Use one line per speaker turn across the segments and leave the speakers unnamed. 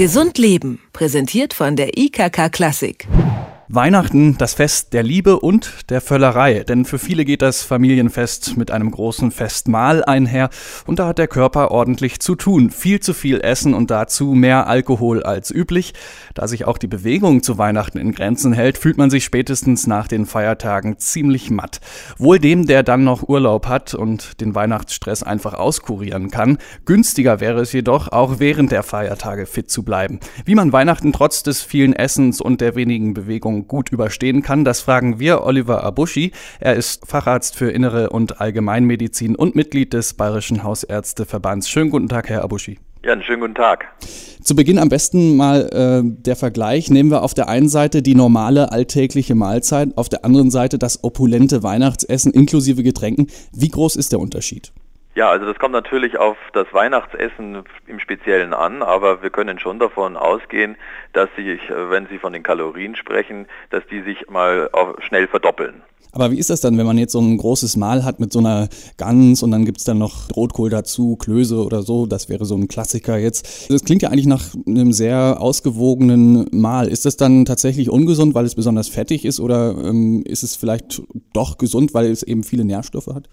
Gesund Leben, präsentiert von der IKK Klassik.
Weihnachten, das Fest der Liebe und der Völlerei. Denn für viele geht das Familienfest mit einem großen Festmahl einher und da hat der Körper ordentlich zu tun. Viel zu viel Essen und dazu mehr Alkohol als üblich. Da sich auch die Bewegung zu Weihnachten in Grenzen hält, fühlt man sich spätestens nach den Feiertagen ziemlich matt. Wohl dem, der dann noch Urlaub hat und den Weihnachtsstress einfach auskurieren kann. Günstiger wäre es jedoch, auch während der Feiertage fit zu bleiben. Wie man Weihnachten trotz des vielen Essens und der wenigen Bewegung gut überstehen kann, das fragen wir Oliver Abuschi. Er ist Facharzt für Innere und Allgemeinmedizin und Mitglied des Bayerischen Hausärzteverbands. Schönen guten Tag, Herr Abuschi.
Ja, einen schönen guten Tag.
Zu Beginn am besten mal äh, der Vergleich. Nehmen wir auf der einen Seite die normale alltägliche Mahlzeit, auf der anderen Seite das opulente Weihnachtsessen inklusive Getränken. Wie groß ist der Unterschied?
Ja, also das kommt natürlich auf das Weihnachtsessen im Speziellen an, aber wir können schon davon ausgehen, dass sich, äh, wenn Sie von den Kalorien sprechen, dass die sich mal schnell verdoppeln.
Aber wie ist das dann, wenn man jetzt so ein großes Mahl hat mit so einer Gans und dann gibt es dann noch Rotkohl dazu, Klöße oder so, das wäre so ein Klassiker jetzt. Das klingt ja eigentlich nach einem sehr ausgewogenen Mahl. Ist das dann tatsächlich ungesund, weil es besonders fettig ist oder ähm, ist es vielleicht doch gesund, weil es eben viele Nährstoffe hat?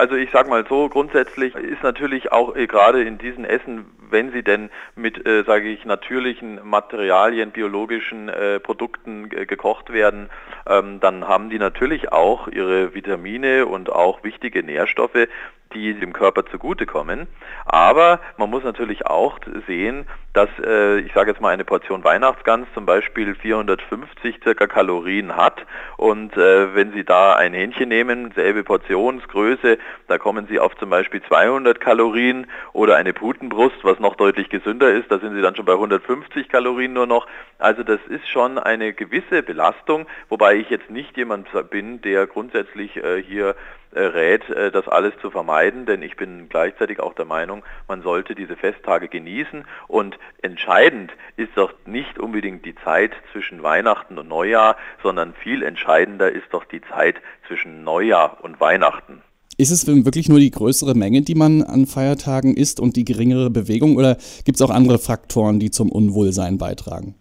Also ich sage mal so, grundsätzlich ist natürlich auch äh, gerade in diesen Essen, wenn sie denn mit, äh, sage ich, natürlichen Materialien, biologischen äh, Produkten gekocht werden, ähm, dann haben die natürlich auch ihre Vitamine und auch wichtige Nährstoffe, die dem Körper zugutekommen. Aber man muss natürlich auch sehen, dass, äh, ich sage jetzt mal, eine Portion Weihnachtsgans zum Beispiel 450 circa Kalorien hat. Und äh, wenn Sie da ein Hähnchen nehmen, selbe Portionsgröße, da kommen Sie auf zum Beispiel 200 Kalorien oder eine Putenbrust, was noch deutlich gesünder ist, da sind Sie dann schon bei 150 Kalorien nur noch. Also das ist schon eine gewisse Belastung, wobei ich jetzt nicht jemand bin, der grundsätzlich äh, hier rät, äh, das alles zu vermeiden, denn ich bin gleichzeitig auch der Meinung, man sollte diese Festtage genießen und entscheidend ist doch nicht unbedingt die Zeit zwischen Weihnachten und Neujahr, sondern viel entscheidender ist doch die Zeit zwischen Neujahr und Weihnachten.
Ist es wirklich nur die größere Menge, die man an Feiertagen isst und die geringere Bewegung oder gibt es auch andere Faktoren, die zum Unwohlsein beitragen?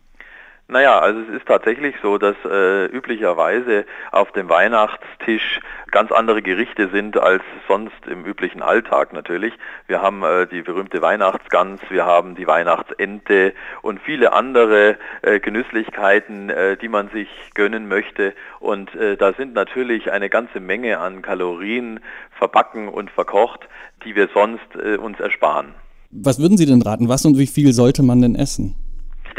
Naja, also es ist tatsächlich so, dass äh, üblicherweise auf dem Weihnachtstisch ganz andere Gerichte sind als sonst im üblichen Alltag natürlich. Wir haben äh, die berühmte Weihnachtsgans, wir haben die Weihnachtsente und viele andere äh, Genüsslichkeiten, äh, die man sich gönnen möchte. Und äh, da sind natürlich eine ganze Menge an Kalorien verbacken und verkocht, die wir sonst äh, uns ersparen.
Was würden Sie denn raten? Was und wie viel sollte man denn essen?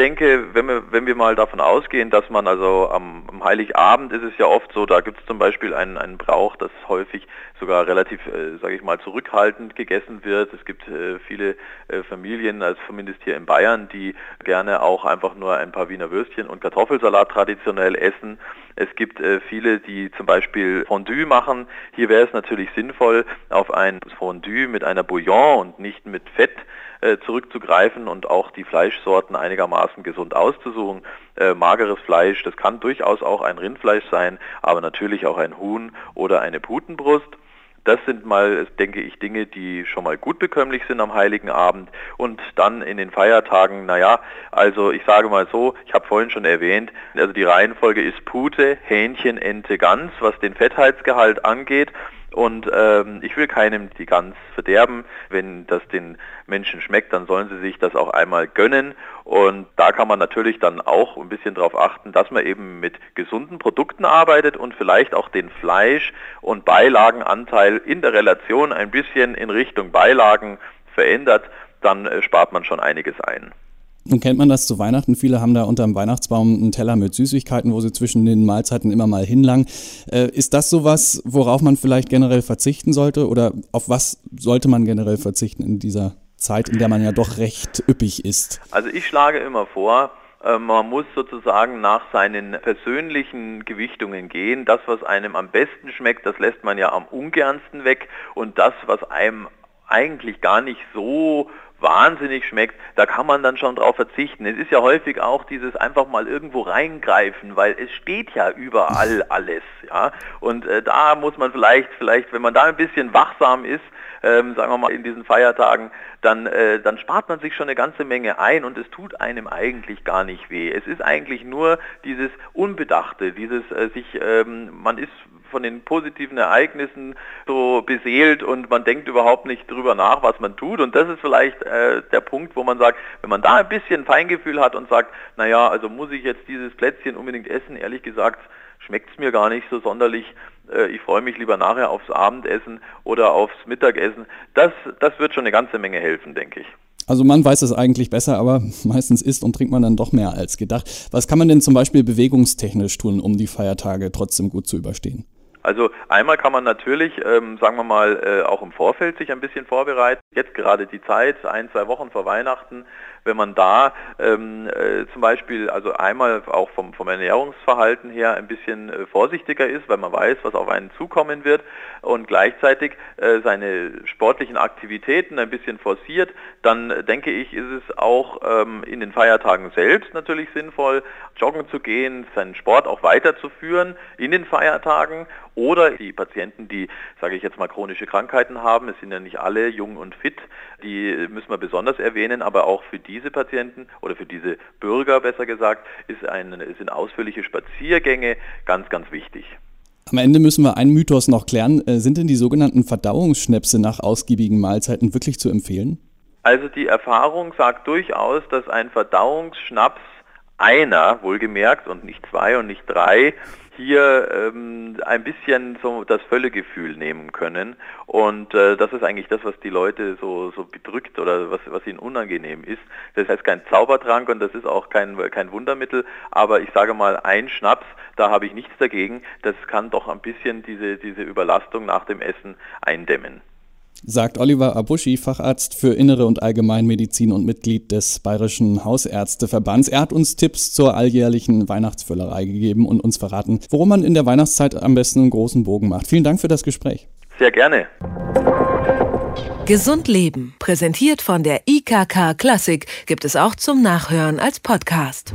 Denke, wenn wir, wenn wir mal davon ausgehen, dass man also am, am Heiligabend ist es ja oft so, da gibt es zum Beispiel einen, einen Brauch, das häufig sogar relativ, äh, sage ich mal, zurückhaltend gegessen wird. Es gibt äh, viele äh, Familien, also zumindest hier in Bayern, die gerne auch einfach nur ein paar Wiener Würstchen und Kartoffelsalat traditionell essen. Es gibt äh, viele, die zum Beispiel Fondue machen. Hier wäre es natürlich sinnvoll, auf ein Fondue mit einer Bouillon und nicht mit Fett äh, zurückzugreifen und auch die Fleischsorten einigermaßen gesund auszusuchen. Äh, mageres Fleisch, das kann durchaus auch ein Rindfleisch sein, aber natürlich auch ein Huhn oder eine Putenbrust. Das sind mal, denke ich, Dinge, die schon mal gut bekömmlich sind am Heiligen Abend. Und dann in den Feiertagen, naja, also ich sage mal so, ich habe vorhin schon erwähnt, also die Reihenfolge ist Pute, Hähnchen, Ente, Gans, was den Fettheitsgehalt angeht. Und ähm, ich will keinem die Gans verderben. Wenn das den Menschen schmeckt, dann sollen sie sich das auch einmal gönnen. Und da kann man natürlich dann auch ein bisschen darauf achten, dass man eben mit gesunden Produkten arbeitet und vielleicht auch den Fleisch- und Beilagenanteil in der Relation ein bisschen in Richtung Beilagen verändert. Dann äh, spart man schon einiges ein.
Nun kennt man das zu Weihnachten. Viele haben da unter dem Weihnachtsbaum einen Teller mit Süßigkeiten, wo sie zwischen den Mahlzeiten immer mal hinlangen. Äh, ist das sowas, worauf man vielleicht generell verzichten sollte? Oder auf was sollte man generell verzichten in dieser Zeit, in der man ja doch recht üppig ist?
Also ich schlage immer vor, äh, man muss sozusagen nach seinen persönlichen Gewichtungen gehen. Das, was einem am besten schmeckt, das lässt man ja am ungernsten weg. Und das, was einem eigentlich gar nicht so wahnsinnig schmeckt, da kann man dann schon drauf verzichten. Es ist ja häufig auch dieses einfach mal irgendwo reingreifen, weil es steht ja überall alles, ja. Und äh, da muss man vielleicht, vielleicht, wenn man da ein bisschen wachsam ist, ähm, sagen wir mal in diesen Feiertagen, dann, äh, dann spart man sich schon eine ganze Menge ein und es tut einem eigentlich gar nicht weh. Es ist eigentlich nur dieses Unbedachte, dieses äh, sich, ähm, man ist von den positiven Ereignissen so beseelt und man denkt überhaupt nicht drüber nach, was man tut. Und das ist vielleicht äh, der Punkt, wo man sagt, wenn man da ein bisschen Feingefühl hat und sagt, naja, also muss ich jetzt dieses Plätzchen unbedingt essen, ehrlich gesagt, schmeckt es mir gar nicht so sonderlich. Äh, ich freue mich lieber nachher aufs Abendessen oder aufs Mittagessen. Das, das wird schon eine ganze Menge helfen, denke ich.
Also man weiß es eigentlich besser, aber meistens isst und trinkt man dann doch mehr als gedacht. Was kann man denn zum Beispiel bewegungstechnisch tun, um die Feiertage trotzdem gut zu überstehen?
Also einmal kann man natürlich, ähm, sagen wir mal, äh, auch im Vorfeld sich ein bisschen vorbereiten. Jetzt gerade die Zeit, ein, zwei Wochen vor Weihnachten, wenn man da ähm, äh, zum Beispiel, also einmal auch vom, vom Ernährungsverhalten her ein bisschen äh, vorsichtiger ist, weil man weiß, was auf einen zukommen wird und gleichzeitig äh, seine sportlichen Aktivitäten ein bisschen forciert, dann äh, denke ich, ist es auch ähm, in den Feiertagen selbst natürlich sinnvoll, joggen zu gehen, seinen Sport auch weiterzuführen in den Feiertagen oder die Patienten, die, sage ich jetzt mal, chronische Krankheiten haben, es sind ja nicht alle jung und fit, die müssen wir besonders erwähnen, aber auch für diese Patienten oder für diese Bürger besser gesagt, ein, sind ausführliche Spaziergänge ganz, ganz wichtig.
Am Ende müssen wir einen Mythos noch klären. Äh, sind denn die sogenannten Verdauungsschnäpse nach ausgiebigen Mahlzeiten wirklich zu empfehlen?
Also die Erfahrung sagt durchaus, dass ein Verdauungsschnaps einer, wohlgemerkt, und nicht zwei und nicht drei, hier ähm, ein bisschen so das Völlegefühl nehmen können. Und äh, das ist eigentlich das, was die Leute so, so bedrückt oder was, was ihnen unangenehm ist. Das heißt kein Zaubertrank und das ist auch kein, kein Wundermittel, aber ich sage mal, ein Schnaps, da habe ich nichts dagegen. Das kann doch ein bisschen diese, diese Überlastung nach dem Essen eindämmen
sagt Oliver Abuschi, Facharzt für Innere und Allgemeinmedizin und Mitglied des Bayerischen Hausärzteverbands. Er hat uns Tipps zur alljährlichen Weihnachtsfüllerei gegeben und uns verraten, worum man in der Weihnachtszeit am besten einen großen Bogen macht. Vielen Dank für das Gespräch.
Sehr gerne.
Gesund Leben, präsentiert von der IKK Klassik, gibt es auch zum Nachhören als Podcast.